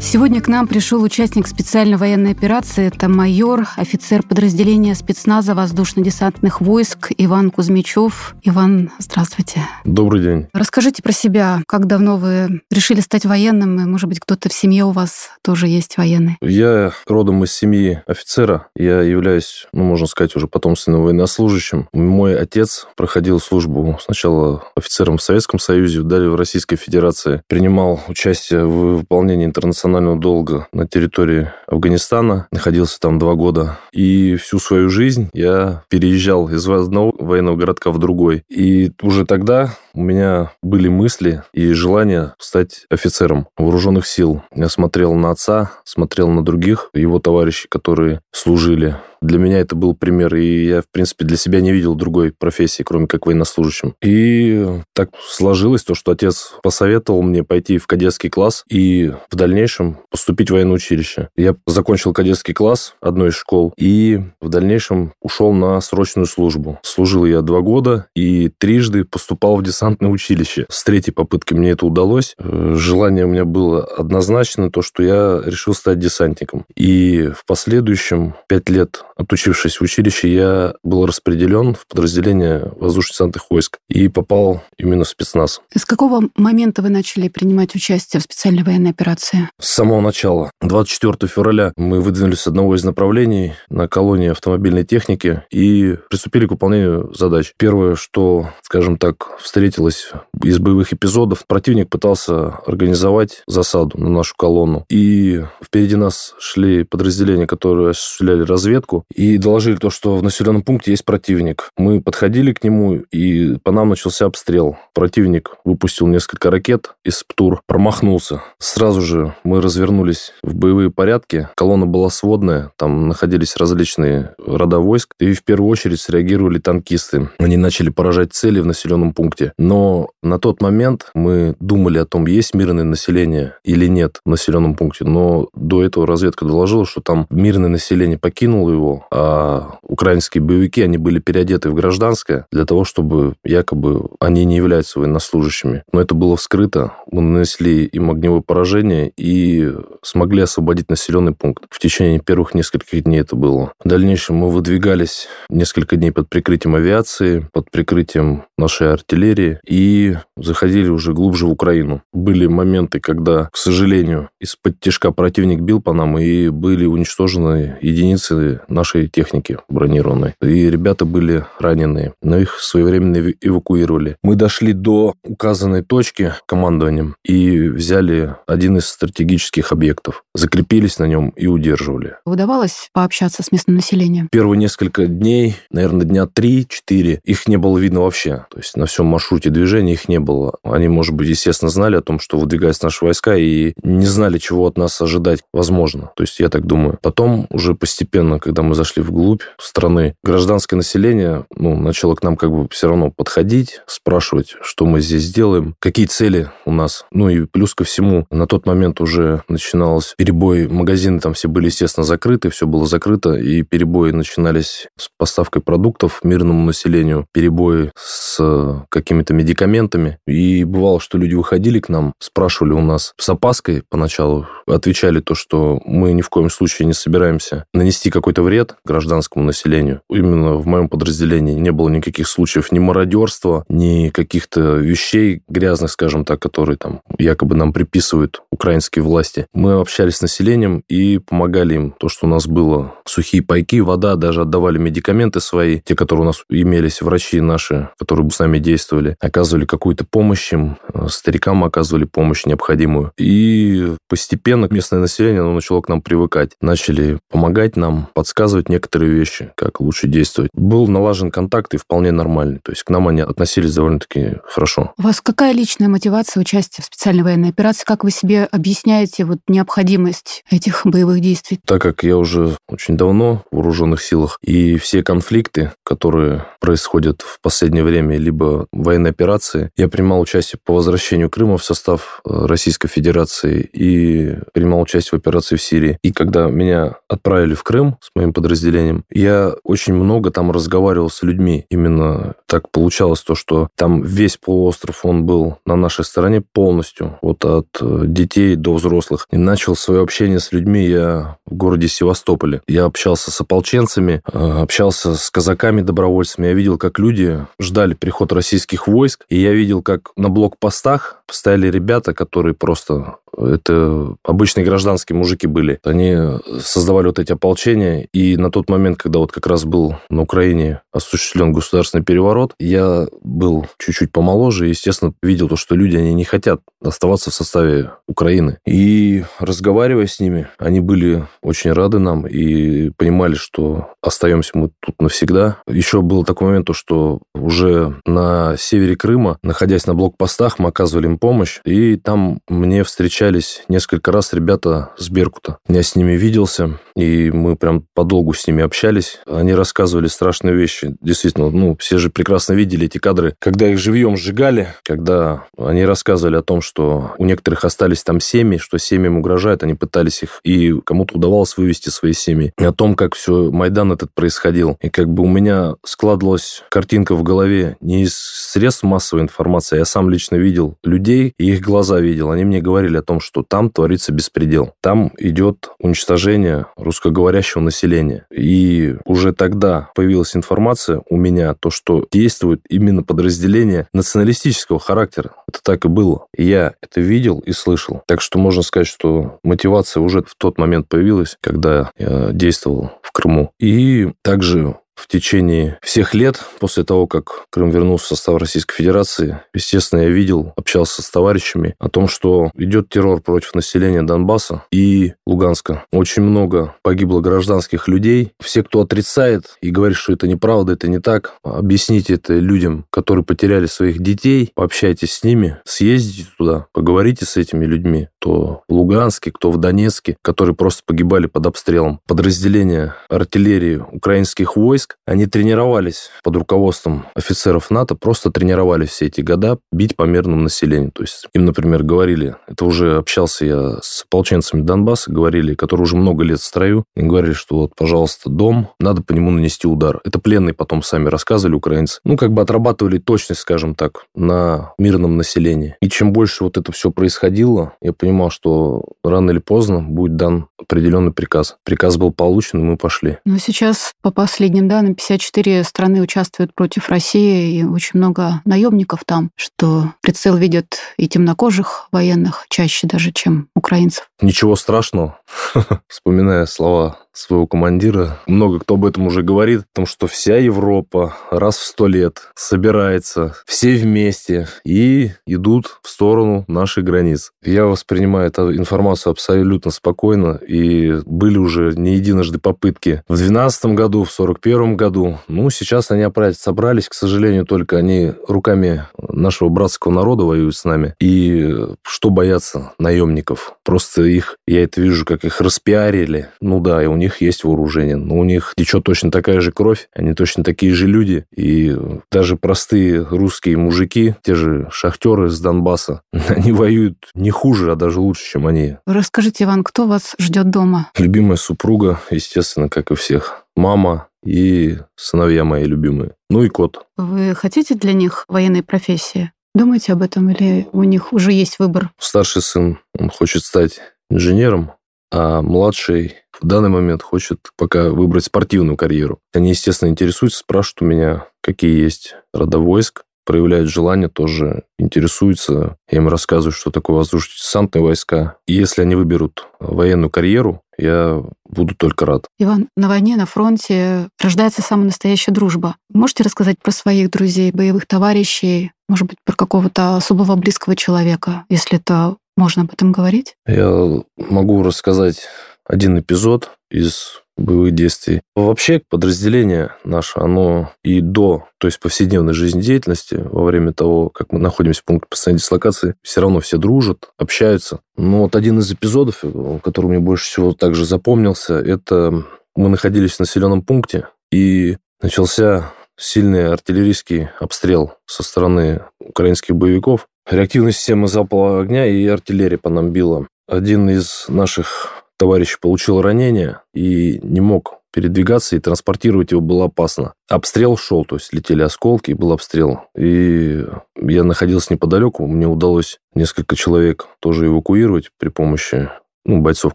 Сегодня к нам пришел участник специальной военной операции. Это майор, офицер подразделения спецназа воздушно-десантных войск Иван Кузьмичев. Иван, здравствуйте. Добрый день. Расскажите про себя. Как давно вы решили стать военным? И, может быть, кто-то в семье у вас тоже есть военный? Я родом из семьи офицера. Я являюсь, ну, можно сказать, уже потомственным военнослужащим. Мой отец проходил службу сначала офицером в Советском Союзе, далее в Российской Федерации. Принимал участие в выполнении интернациональных национального долга на территории Афганистана. Находился там два года. И всю свою жизнь я переезжал из одного военного городка в другой. И уже тогда у меня были мысли и желание стать офицером вооруженных сил. Я смотрел на отца, смотрел на других его товарищей, которые служили для меня это был пример, и я, в принципе, для себя не видел другой профессии, кроме как военнослужащим. И так сложилось то, что отец посоветовал мне пойти в кадетский класс и в дальнейшем поступить в военное училище. Я закончил кадетский класс одной из школ и в дальнейшем ушел на срочную службу. Служил я два года и трижды поступал в десантное училище. С третьей попытки мне это удалось. Э, желание у меня было однозначно, то, что я решил стать десантником. И в последующем пять лет Отучившись в училище, я был распределен в подразделение воздушно-десантных войск и попал именно в спецназ. С какого момента вы начали принимать участие в специальной военной операции? С самого начала. 24 февраля мы выдвинулись с одного из направлений на колонии автомобильной техники и приступили к выполнению задач. Первое, что, скажем так, встретилось из боевых эпизодов, противник пытался организовать засаду на нашу колонну. И впереди нас шли подразделения, которые осуществляли разведку, и доложили то, что в населенном пункте есть противник. Мы подходили к нему, и по нам начался обстрел. Противник выпустил несколько ракет из ПТУР, промахнулся. Сразу же мы развернулись в боевые порядки. Колонна была сводная, там находились различные рода войск, и в первую очередь среагировали танкисты. Они начали поражать цели в населенном пункте. Но на тот момент мы думали о том, есть мирное население или нет в населенном пункте. Но до этого разведка доложила, что там мирное население покинуло его, а украинские боевики, они были переодеты в гражданское для того, чтобы якобы они не являются военнослужащими. Но это было вскрыто, мы нанесли им огневое поражение и смогли освободить населенный пункт. В течение первых нескольких дней это было. В дальнейшем мы выдвигались несколько дней под прикрытием авиации, под прикрытием нашей артиллерии и заходили уже глубже в Украину. Были моменты, когда, к сожалению, из-под тяжка противник бил по нам, и были уничтожены единицы нашей техники бронированной. И ребята были раненые, но их своевременно эвакуировали. Мы дошли до указанной точки командованием и взяли один из стратегических объектов. Закрепились на нем и удерживали. Удавалось пообщаться с местным населением? Первые несколько дней, наверное, дня три-четыре, их не было видно вообще. То есть на всем маршруте движения их не было. Они, может быть, естественно, знали о том, что выдвигаются наши войска, и не знали, чего от нас ожидать возможно. То есть я так думаю. Потом уже постепенно, когда мы зашли вглубь страны, гражданское население ну, начало к нам как бы все равно подходить, спрашивать, что мы здесь делаем, какие цели у нас. Ну и плюс ко всему, на тот момент уже начиналось перебой, магазины там все были, естественно, закрыты, все было закрыто, и перебои начинались с поставкой продуктов мирному населению, перебои с какими-то медикаментами. И бывало, что люди выходили к нам, спрашивали у нас с опаской поначалу, отвечали то, что мы ни в коем случае не собираемся нанести какой-то вред, вред гражданскому населению. Именно в моем подразделении не было никаких случаев ни мародерства, ни каких-то вещей грязных, скажем так, которые там якобы нам приписывают украинские власти. Мы общались с населением и помогали им. То, что у нас было сухие пайки, вода, даже отдавали медикаменты свои, те, которые у нас имелись, врачи наши, которые с нами действовали, оказывали какую-то помощь им, э, старикам оказывали помощь необходимую. И постепенно местное население оно начало к нам привыкать. Начали помогать нам, подсказывать подсказывать некоторые вещи, как лучше действовать. Был налажен контакт и вполне нормальный. То есть к нам они относились довольно-таки хорошо. У вас какая личная мотивация участия в специальной военной операции? Как вы себе объясняете вот необходимость этих боевых действий? Так как я уже очень давно в вооруженных силах, и все конфликты, которые происходят в последнее время, либо военной операции, я принимал участие по возвращению Крыма в состав э, Российской Федерации и принимал участие в операции в Сирии. И когда меня отправили в Крым с моим подразделением. Я очень много там разговаривал с людьми. Именно так получалось то, что там весь полуостров, он был на нашей стороне полностью, вот от э, детей до взрослых. И начал свое общение с людьми я в городе Севастополе. Я общался с ополченцами, э, общался с казаками-добровольцами. Я видел, как люди ждали приход российских войск, и я видел, как на блокпостах стояли ребята, которые просто это обычные гражданские мужики были. Они создавали вот эти ополчения, и на тот момент, когда вот как раз был на Украине осуществлен государственный переворот, я был чуть-чуть помоложе, и, естественно, видел то, что люди, они не хотят оставаться в составе Украины. И разговаривая с ними, они были очень рады нам и понимали, что остаемся мы тут навсегда. Еще был такой момент, то, что уже на севере Крыма, находясь на блокпостах, мы оказывали им помощь, и там мне встречали встречались несколько раз ребята с Беркута. Я с ними виделся, и мы прям подолгу с ними общались. Они рассказывали страшные вещи. Действительно, ну, все же прекрасно видели эти кадры, когда их живьем сжигали, когда они рассказывали о том, что у некоторых остались там семьи, что семьям угрожают, они пытались их, и кому-то удавалось вывести свои семьи. И о том, как все Майдан этот происходил. И как бы у меня складывалась картинка в голове не из средств массовой информации, а я сам лично видел людей, и их глаза видел. Они мне говорили о том, что там творится беспредел. Там идет уничтожение русскоговорящего населения. И уже тогда появилась информация у меня, то, что действует именно подразделение националистического характера. Это так и было. Я это видел и слышал. Так что можно сказать, что мотивация уже в тот момент появилась, когда я действовал в Крыму. И также в течение всех лет после того, как Крым вернулся в состав Российской Федерации, естественно, я видел, общался с товарищами о том, что идет террор против населения Донбасса и Луганска. Очень много погибло гражданских людей. Все, кто отрицает и говорит, что это неправда, это не так, объясните это людям, которые потеряли своих детей, пообщайтесь с ними, съездите туда, поговорите с этими людьми, кто в Луганске, кто в Донецке, которые просто погибали под обстрелом. Подразделения артиллерии украинских войск они тренировались под руководством офицеров НАТО, просто тренировались все эти года бить по мирному населению. То есть им, например, говорили, это уже общался я с ополченцами Донбасса, говорили, которые уже много лет в строю, и говорили, что вот, пожалуйста, дом, надо по нему нанести удар. Это пленные потом сами рассказывали украинцы. Ну, как бы отрабатывали точность, скажем так, на мирном населении. И чем больше вот это все происходило, я понимал, что рано или поздно будет дан определенный приказ. Приказ был получен, и мы пошли. Но сейчас, по последним данным, данным 54 страны участвуют против России, и очень много наемников там, что прицел видят и темнокожих военных чаще даже, чем украинцев. Ничего страшного, вспоминая слова своего командира. Много кто об этом уже говорит, о том, что вся Европа раз в сто лет собирается все вместе и идут в сторону наших границ. Я воспринимаю эту информацию абсолютно спокойно, и были уже не единожды попытки в 2012 году, в 1941 году. Ну, сейчас они опять собрались, к сожалению, только они руками нашего братского народа воюют с нами. И что бояться наемников? Просто их, я это вижу, как их распиарили. Ну да, и у них есть вооружение, но у них течет точно такая же кровь, они точно такие же люди, и даже простые русские мужики, те же шахтеры с Донбасса, они воюют не хуже, а даже лучше, чем они. Расскажите, Иван, кто вас ждет дома? Любимая супруга, естественно, как и всех. Мама и сыновья мои любимые. Ну и кот. Вы хотите для них военной профессии? Думаете об этом или у них уже есть выбор? Старший сын, он хочет стать инженером, а младший в данный момент хочет пока выбрать спортивную карьеру. Они, естественно, интересуются, спрашивают у меня, какие есть рода войск, проявляют желание, тоже интересуются. Я им рассказываю, что такое воздушно-десантные войска. И если они выберут военную карьеру, я буду только рад. Иван, на войне, на фронте рождается самая настоящая дружба. Можете рассказать про своих друзей, боевых товарищей, может быть, про какого-то особого близкого человека, если это можно об этом говорить? Я могу рассказать один эпизод из боевых действий. Вообще подразделение наше, оно и до, то есть повседневной жизнедеятельности, во время того, как мы находимся в пункте постоянной дислокации, все равно все дружат, общаются. Но вот один из эпизодов, который мне больше всего также запомнился, это мы находились в населенном пункте, и начался сильный артиллерийский обстрел со стороны украинских боевиков. Реактивная система залпового огня и артиллерия по нам била. Один из наших товарищей получил ранение и не мог передвигаться и транспортировать его было опасно. Обстрел шел, то есть летели осколки, и был обстрел. И я находился неподалеку, мне удалось несколько человек тоже эвакуировать при помощи ну, бойцов,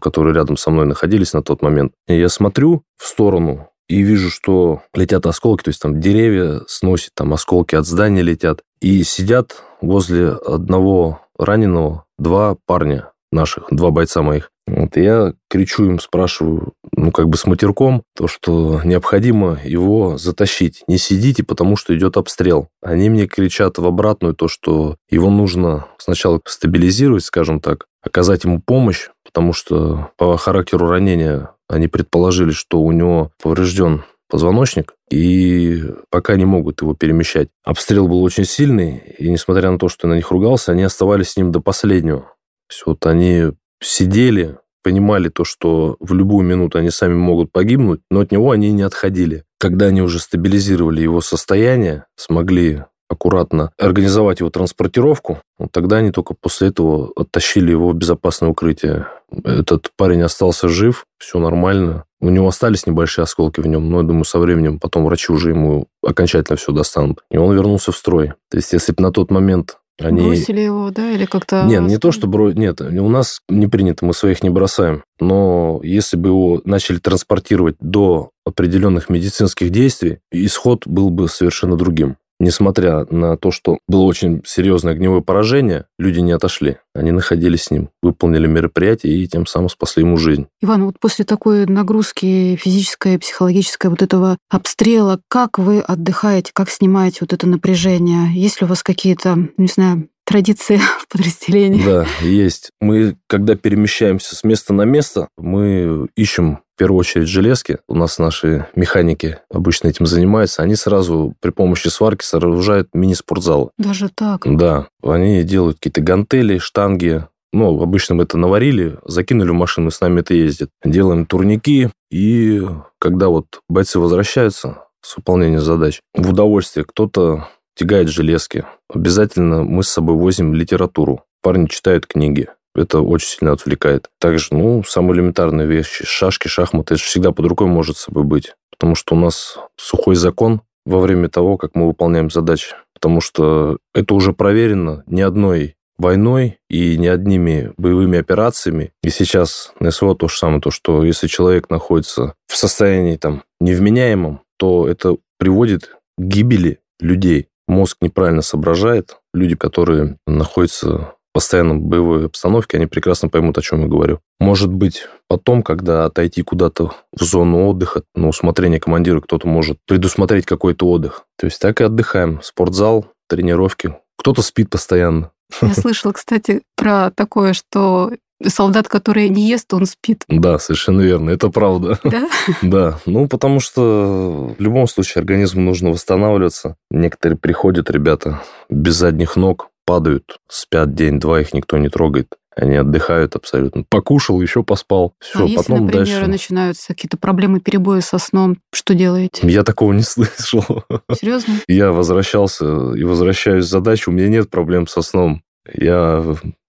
которые рядом со мной находились на тот момент. И я смотрю в сторону и вижу, что летят осколки, то есть там деревья сносят, там осколки от здания летят. И сидят возле одного раненого два парня наших, два бойца моих. Вот, я кричу им, спрашиваю, ну, как бы с матерком, то, что необходимо его затащить. Не сидите, потому что идет обстрел. Они мне кричат в обратную то, что его нужно сначала стабилизировать, скажем так, оказать ему помощь, потому что по характеру ранения они предположили, что у него поврежден позвоночник, и пока не могут его перемещать. Обстрел был очень сильный, и несмотря на то, что я на них ругался, они оставались с ним до последнего. Все, вот они сидели, понимали то, что в любую минуту они сами могут погибнуть, но от него они не отходили. Когда они уже стабилизировали его состояние, смогли аккуратно организовать его транспортировку, вот тогда они только после этого оттащили его в безопасное укрытие. Этот парень остался жив, все нормально. У него остались небольшие осколки в нем, но, я думаю, со временем потом врачи уже ему окончательно все достанут. И он вернулся в строй. То есть, если бы на тот момент они... Бросили его, да, или как-то... Нет, не то, что бро... Нет, у нас не принято, мы своих не бросаем. Но если бы его начали транспортировать до определенных медицинских действий, исход был бы совершенно другим. Несмотря на то, что было очень серьезное огневое поражение, люди не отошли. Они находились с ним, выполнили мероприятие и тем самым спасли ему жизнь. Иван, вот после такой нагрузки физической, психологической, вот этого обстрела, как вы отдыхаете, как снимаете вот это напряжение? Есть ли у вас какие-то, не знаю, традиции в подразделении. Да, есть. Мы, когда перемещаемся с места на место, мы ищем в первую очередь железки. У нас наши механики обычно этим занимаются. Они сразу при помощи сварки сооружают мини-спортзалы. Даже так? Да. Они делают какие-то гантели, штанги, ну, обычно мы это наварили, закинули в машину, с нами это ездит. Делаем турники, и когда вот бойцы возвращаются с выполнения задач, в удовольствие кто-то тягает железки. Обязательно мы с собой возим литературу. Парни читают книги. Это очень сильно отвлекает. Также, ну, самые элементарные вещи. Шашки, шахматы. Это же всегда под рукой может с собой быть. Потому что у нас сухой закон во время того, как мы выполняем задачи. Потому что это уже проверено ни одной войной и не одними боевыми операциями. И сейчас на СВО то же самое, то, что если человек находится в состоянии там невменяемом, то это приводит к гибели людей мозг неправильно соображает. Люди, которые находятся в постоянном боевой обстановке, они прекрасно поймут, о чем я говорю. Может быть, потом, когда отойти куда-то в зону отдыха, на усмотрение командира кто-то может предусмотреть какой-то отдых. То есть так и отдыхаем. Спортзал, тренировки. Кто-то спит постоянно. Я слышала, кстати, про такое, что солдат, который не ест, он спит. Да, совершенно верно, это правда. Да? Да, ну потому что в любом случае организму нужно восстанавливаться. Некоторые приходят, ребята, без задних ног, падают, спят день-два, их никто не трогает. Они отдыхают абсолютно. Покушал, еще поспал. Все, а если, потом например, дальше. начинаются какие-то проблемы, перебои со сном, что делаете? Я такого не слышал. Серьезно? Я возвращался и возвращаюсь с задачи, у меня нет проблем со сном. Я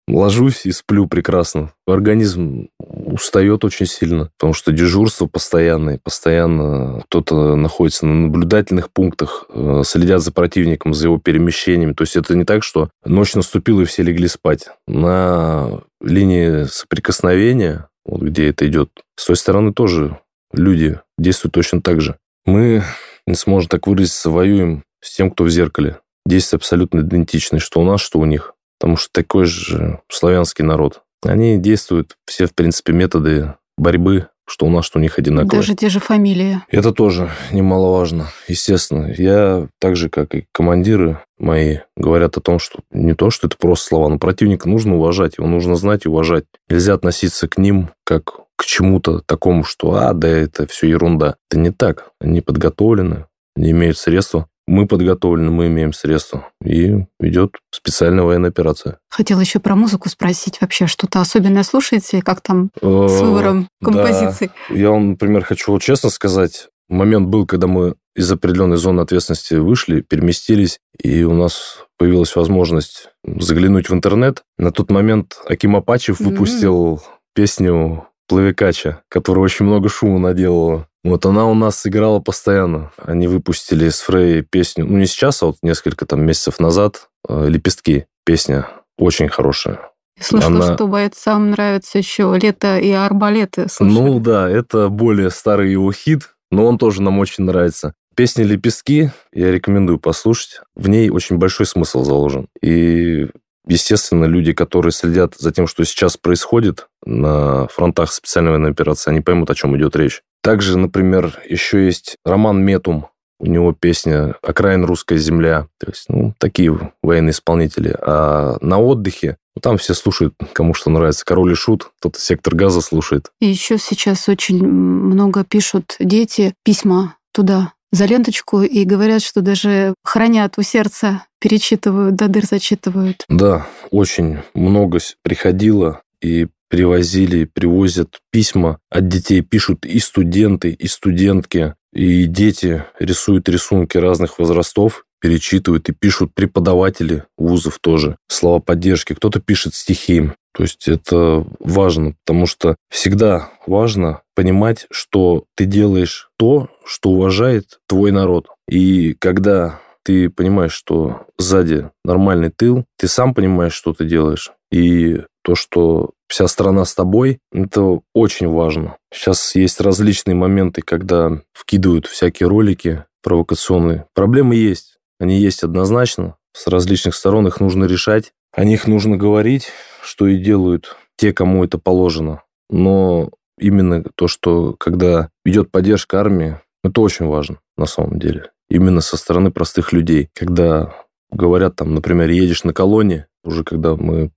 ложусь и сплю прекрасно. Организм устает очень сильно, потому что дежурство постоянное, постоянно кто-то находится на наблюдательных пунктах, э, следят за противником, за его перемещениями. То есть это не так, что ночь наступила и все легли спать. На линии соприкосновения, вот где это идет, с той стороны тоже люди действуют точно так же. Мы, не сможем так выразиться, воюем с тем, кто в зеркале. Действия абсолютно идентичны, что у нас, что у них потому что такой же славянский народ. Они действуют все, в принципе, методы борьбы, что у нас, что у них одинаковые. Даже те же фамилии. Это тоже немаловажно, естественно. Я, так же, как и командиры мои, говорят о том, что не то, что это просто слова, но противника нужно уважать, его нужно знать и уважать. Нельзя относиться к ним как к чему-то такому, что, а, да, это все ерунда. Это не так. Они подготовлены, они имеют средства мы подготовлены, мы имеем средства. И идет специальная военная операция. Хотела еще про музыку спросить. Вообще что-то особенное слушаете? Как там с выбором композиций? Да. Я вам, например, хочу честно сказать. Момент был, когда мы из определенной зоны ответственности вышли, переместились, и у нас появилась возможность заглянуть в интернет. На тот момент Аким Апачев mm-hmm. выпустил песню Плавикача, которая очень много шума наделала. Вот она у нас играла постоянно. Они выпустили с Фрей песню, ну не сейчас, а вот несколько там месяцев назад, э, «Лепестки». Песня очень хорошая. слышала, она... что бойцам нравится еще «Лето и арбалеты». Слушали? Ну да, это более старый его хит, но он тоже нам очень нравится. Песня «Лепестки» я рекомендую послушать. В ней очень большой смысл заложен. И Естественно, люди, которые следят за тем, что сейчас происходит на фронтах специальной военной операции, они поймут, о чем идет речь. Также, например, еще есть Роман Метум. У него песня «Окраин русская земля». То есть, ну, такие военные исполнители. А на отдыхе ну, там все слушают, кому что нравится. Король и Шут, кто-то «Сектор газа» слушает. И еще сейчас очень много пишут дети письма туда, за ленточку и говорят, что даже хранят у сердца, перечитывают, до дыр зачитывают. Да, очень много приходило и привозили, привозят письма от детей, пишут и студенты, и студентки, и дети рисуют рисунки разных возрастов, перечитывают и пишут преподаватели вузов тоже слова поддержки. Кто-то пишет стихи. То есть это важно, потому что всегда важно понимать, что ты делаешь то, что уважает твой народ. И когда ты понимаешь, что сзади нормальный тыл, ты сам понимаешь, что ты делаешь. И то, что вся страна с тобой, это очень важно. Сейчас есть различные моменты, когда вкидывают всякие ролики провокационные. Проблемы есть. Они есть однозначно. С различных сторон их нужно решать. О них нужно говорить, что и делают те, кому это положено. Но именно то, что когда идет поддержка армии, это очень важно на самом деле. Именно со стороны простых людей. Когда говорят, там, например, едешь на колонне, уже когда мы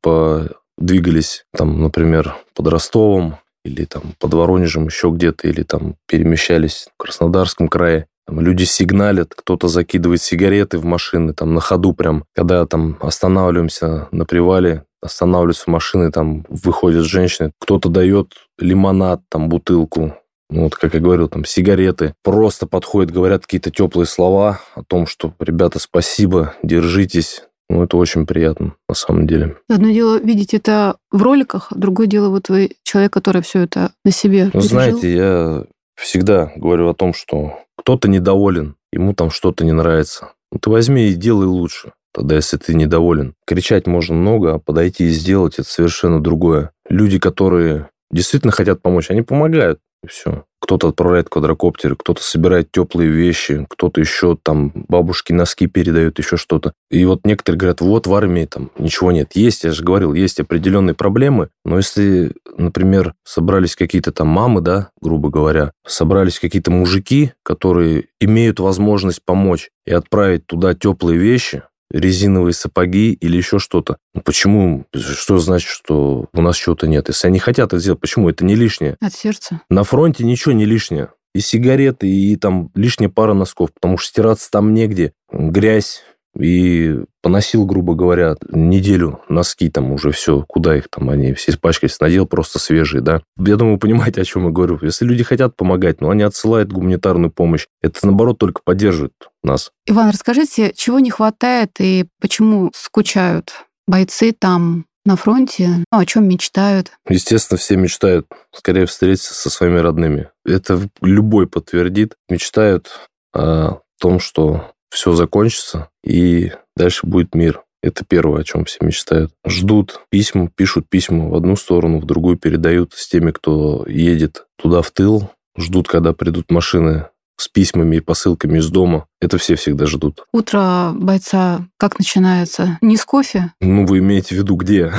подвигались, там, например, под Ростовом или там под Воронежем еще где-то, или там перемещались в Краснодарском крае, люди сигналят, кто-то закидывает сигареты в машины, там на ходу прям, когда там останавливаемся на привале, останавливаются машины, там выходят женщины, кто-то дает лимонад, там бутылку, ну, вот, как я говорил, там, сигареты. Просто подходят, говорят какие-то теплые слова о том, что, ребята, спасибо, держитесь. Ну, это очень приятно, на самом деле. Одно дело видеть это в роликах, другое дело вот вы человек, который все это на себе Ну, пережил. знаете, я всегда говорю о том, что кто-то недоволен, ему там что-то не нравится. Ну, ты возьми и делай лучше. Тогда, если ты недоволен, кричать можно много, а подойти и сделать это совершенно другое. Люди, которые действительно хотят помочь, они помогают. И все. Кто-то отправляет квадрокоптеры, кто-то собирает теплые вещи, кто-то еще там бабушки носки передает, еще что-то. И вот некоторые говорят, вот в армии там ничего нет. Есть, я же говорил, есть определенные проблемы, но если, например, собрались какие-то там мамы, да, грубо говоря, собрались какие-то мужики, которые имеют возможность помочь и отправить туда теплые вещи, резиновые сапоги или еще что-то. Ну, почему? Что значит, что у нас чего-то нет? Если они хотят это сделать, почему? Это не лишнее. От сердца. На фронте ничего не лишнее. И сигареты, и там лишняя пара носков, потому что стираться там негде. Грязь, и поносил, грубо говоря, неделю носки там уже все, куда их там, они все испачкались, надел просто свежие, да. Я думаю, вы понимаете, о чем я говорю. Если люди хотят помогать, но они отсылают гуманитарную помощь, это, наоборот, только поддерживает нас. Иван, расскажите, чего не хватает и почему скучают бойцы там, на фронте, ну, о чем мечтают? Естественно, все мечтают скорее встретиться со своими родными. Это любой подтвердит. Мечтают о том, что все закончится, и дальше будет мир. Это первое, о чем все мечтают. Ждут письма, пишут письма в одну сторону, в другую передают с теми, кто едет туда в тыл. Ждут, когда придут машины с письмами и посылками из дома. Это все всегда ждут. Утро бойца как начинается? Не с кофе? Ну, вы имеете в виду где?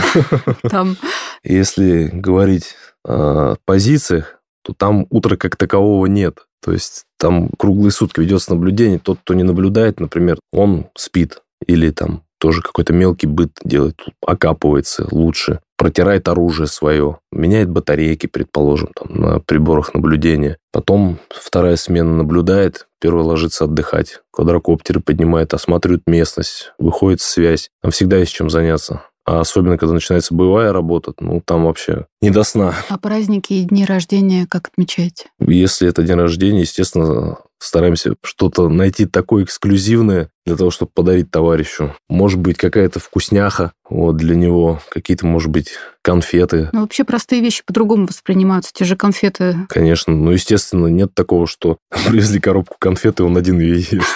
Там. Если говорить о позициях, то там утра как такового нет. То есть там круглые сутки ведется наблюдение. Тот, кто не наблюдает, например, он спит или там тоже какой-то мелкий быт делает, окапывается лучше, протирает оружие свое, меняет батарейки, предположим, там, на приборах наблюдения. Потом вторая смена наблюдает, первая ложится отдыхать. Квадрокоптеры поднимает, осматривает местность, выходит связь. Там всегда есть чем заняться. А особенно, когда начинается боевая работа, ну, там вообще не до сна. А праздники и дни рождения как отмечаете? Если это день рождения, естественно, стараемся что-то найти такое эксклюзивное для того, чтобы подарить товарищу. Может быть, какая-то вкусняха вот, для него, какие-то, может быть, конфеты. Ну, вообще простые вещи по-другому воспринимаются, те же конфеты. Конечно, ну, естественно, нет такого, что привезли коробку конфет, и он один ее ест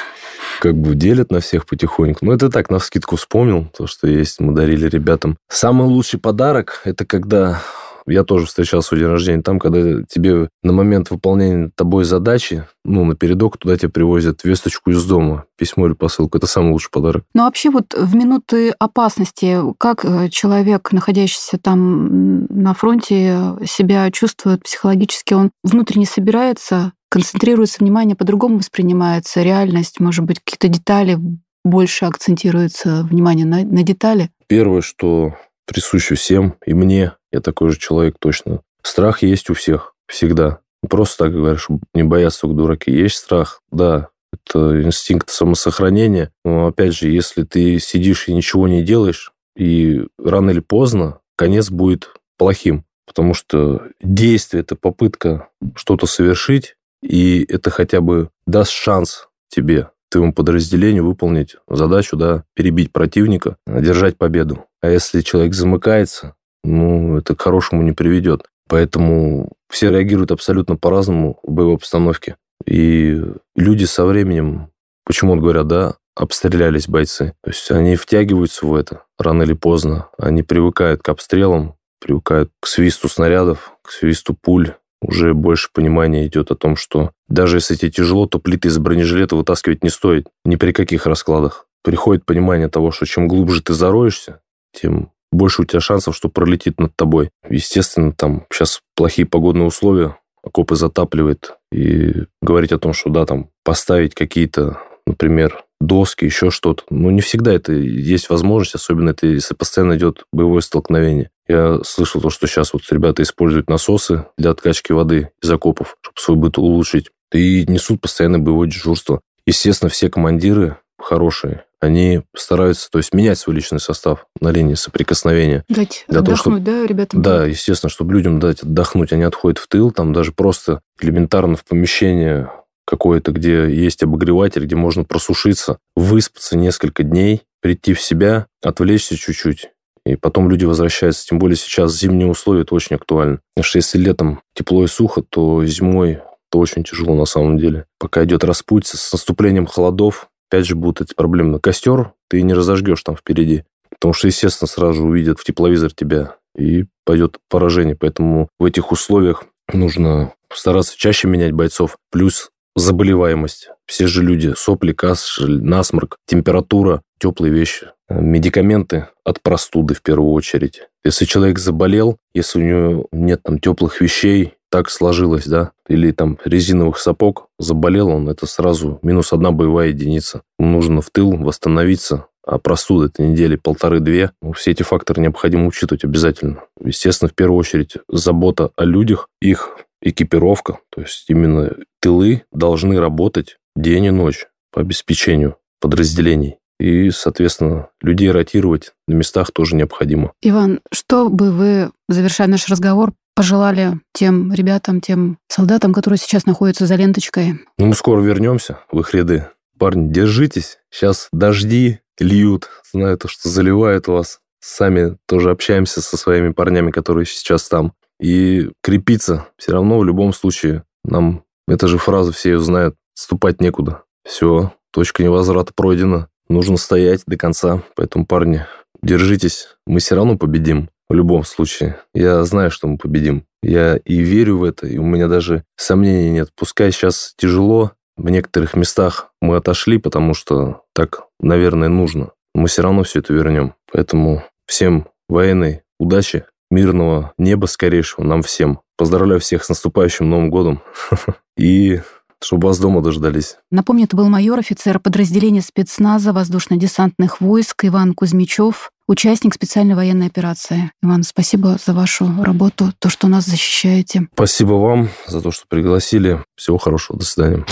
как бы делят на всех потихоньку. Ну, это так, на скидку вспомнил, то, что есть, мы дарили ребятам. Самый лучший подарок – это когда я тоже встречался у день рождения там, когда тебе на момент выполнения тобой задачи, ну, на передок туда тебе привозят весточку из дома, письмо или посылку. Это самый лучший подарок. Ну, вообще вот в минуты опасности, как э, человек, находящийся там на фронте, себя чувствует психологически? Он внутренне собирается, концентрируется внимание, по-другому воспринимается реальность, может быть, какие-то детали больше акцентируется внимание на, на детали? Первое, что присуще всем, и мне, я такой же человек точно. Страх есть у всех, всегда. Просто так говоришь, не бояться только дураки. Есть страх, да, это инстинкт самосохранения. Но опять же, если ты сидишь и ничего не делаешь, и рано или поздно конец будет плохим. Потому что действие – это попытка что-то совершить, и это хотя бы даст шанс тебе твоему подразделению выполнить задачу, да, перебить противника, одержать победу. А если человек замыкается, ну, это к хорошему не приведет. Поэтому все реагируют абсолютно по-разному в боевой обстановке. И люди со временем, почему говорят, да, обстрелялись бойцы. То есть они втягиваются в это рано или поздно. Они привыкают к обстрелам, привыкают к свисту снарядов, к свисту пуль, уже больше понимания идет о том, что даже если тебе тяжело, то плиты из бронежилета вытаскивать не стоит ни при каких раскладах. Приходит понимание того, что чем глубже ты зароешься, тем больше у тебя шансов, что пролетит над тобой. Естественно, там сейчас плохие погодные условия, окопы затапливает. И говорить о том, что да, там поставить какие-то, например, доски, еще что-то. Ну, не всегда это есть возможность, особенно это, если постоянно идет боевое столкновение. Я слышал то, что сейчас вот ребята используют насосы для откачки воды из окопов, чтобы свой быт улучшить. И несут постоянно боевое дежурство. Естественно, все командиры хорошие, они стараются, то есть менять свой личный состав на линии соприкосновения. Дать для отдохнуть, того, чтобы, да, ребятам? Да, естественно, чтобы людям дать отдохнуть. Они отходят в тыл, там даже просто элементарно в помещение какое-то, где есть обогреватель, где можно просушиться, выспаться несколько дней, прийти в себя, отвлечься чуть-чуть. И потом люди возвращаются. Тем более сейчас зимние условия, это очень актуально. Потому что если летом тепло и сухо, то зимой это очень тяжело на самом деле. Пока идет распуть, с наступлением холодов, опять же будут эти проблемы. Костер ты не разожгешь там впереди. Потому что, естественно, сразу увидят в тепловизор тебя и пойдет поражение. Поэтому в этих условиях нужно стараться чаще менять бойцов. Плюс заболеваемость. Все же люди, сопли, кашель, насморк, температура, теплые вещи. Медикаменты от простуды в первую очередь. Если человек заболел, если у него нет там теплых вещей, так сложилось, да, или там резиновых сапог, заболел он, это сразу минус одна боевая единица. Нужно в тыл восстановиться, а простуда это недели полторы-две. Ну, все эти факторы необходимо учитывать обязательно. Естественно, в первую очередь забота о людях, их экипировка, то есть именно тылы должны работать день и ночь по обеспечению подразделений. И, соответственно, людей ротировать на местах тоже необходимо. Иван, что бы вы, завершая наш разговор, пожелали тем ребятам, тем солдатам, которые сейчас находятся за ленточкой? Ну, мы скоро вернемся в их ряды. Парни, держитесь. Сейчас дожди льют. Знаю то, что заливают вас. Сами тоже общаемся со своими парнями, которые сейчас там и крепиться. Все равно в любом случае нам, эта же фраза все ее знают, ступать некуда. Все, точка невозврата пройдена. Нужно стоять до конца. Поэтому, парни, держитесь. Мы все равно победим. В любом случае. Я знаю, что мы победим. Я и верю в это, и у меня даже сомнений нет. Пускай сейчас тяжело, в некоторых местах мы отошли, потому что так, наверное, нужно. Мы все равно все это вернем. Поэтому всем военной удачи, мирного неба скорейшего нам всем. Поздравляю всех с наступающим Новым годом. И чтобы вас дома дождались. Напомню, это был майор, офицер подразделения спецназа воздушно-десантных войск Иван Кузьмичев, участник специальной военной операции. Иван, спасибо за вашу работу, то, что нас защищаете. Спасибо вам за то, что пригласили. Всего хорошего. До свидания.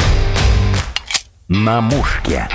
На мушке.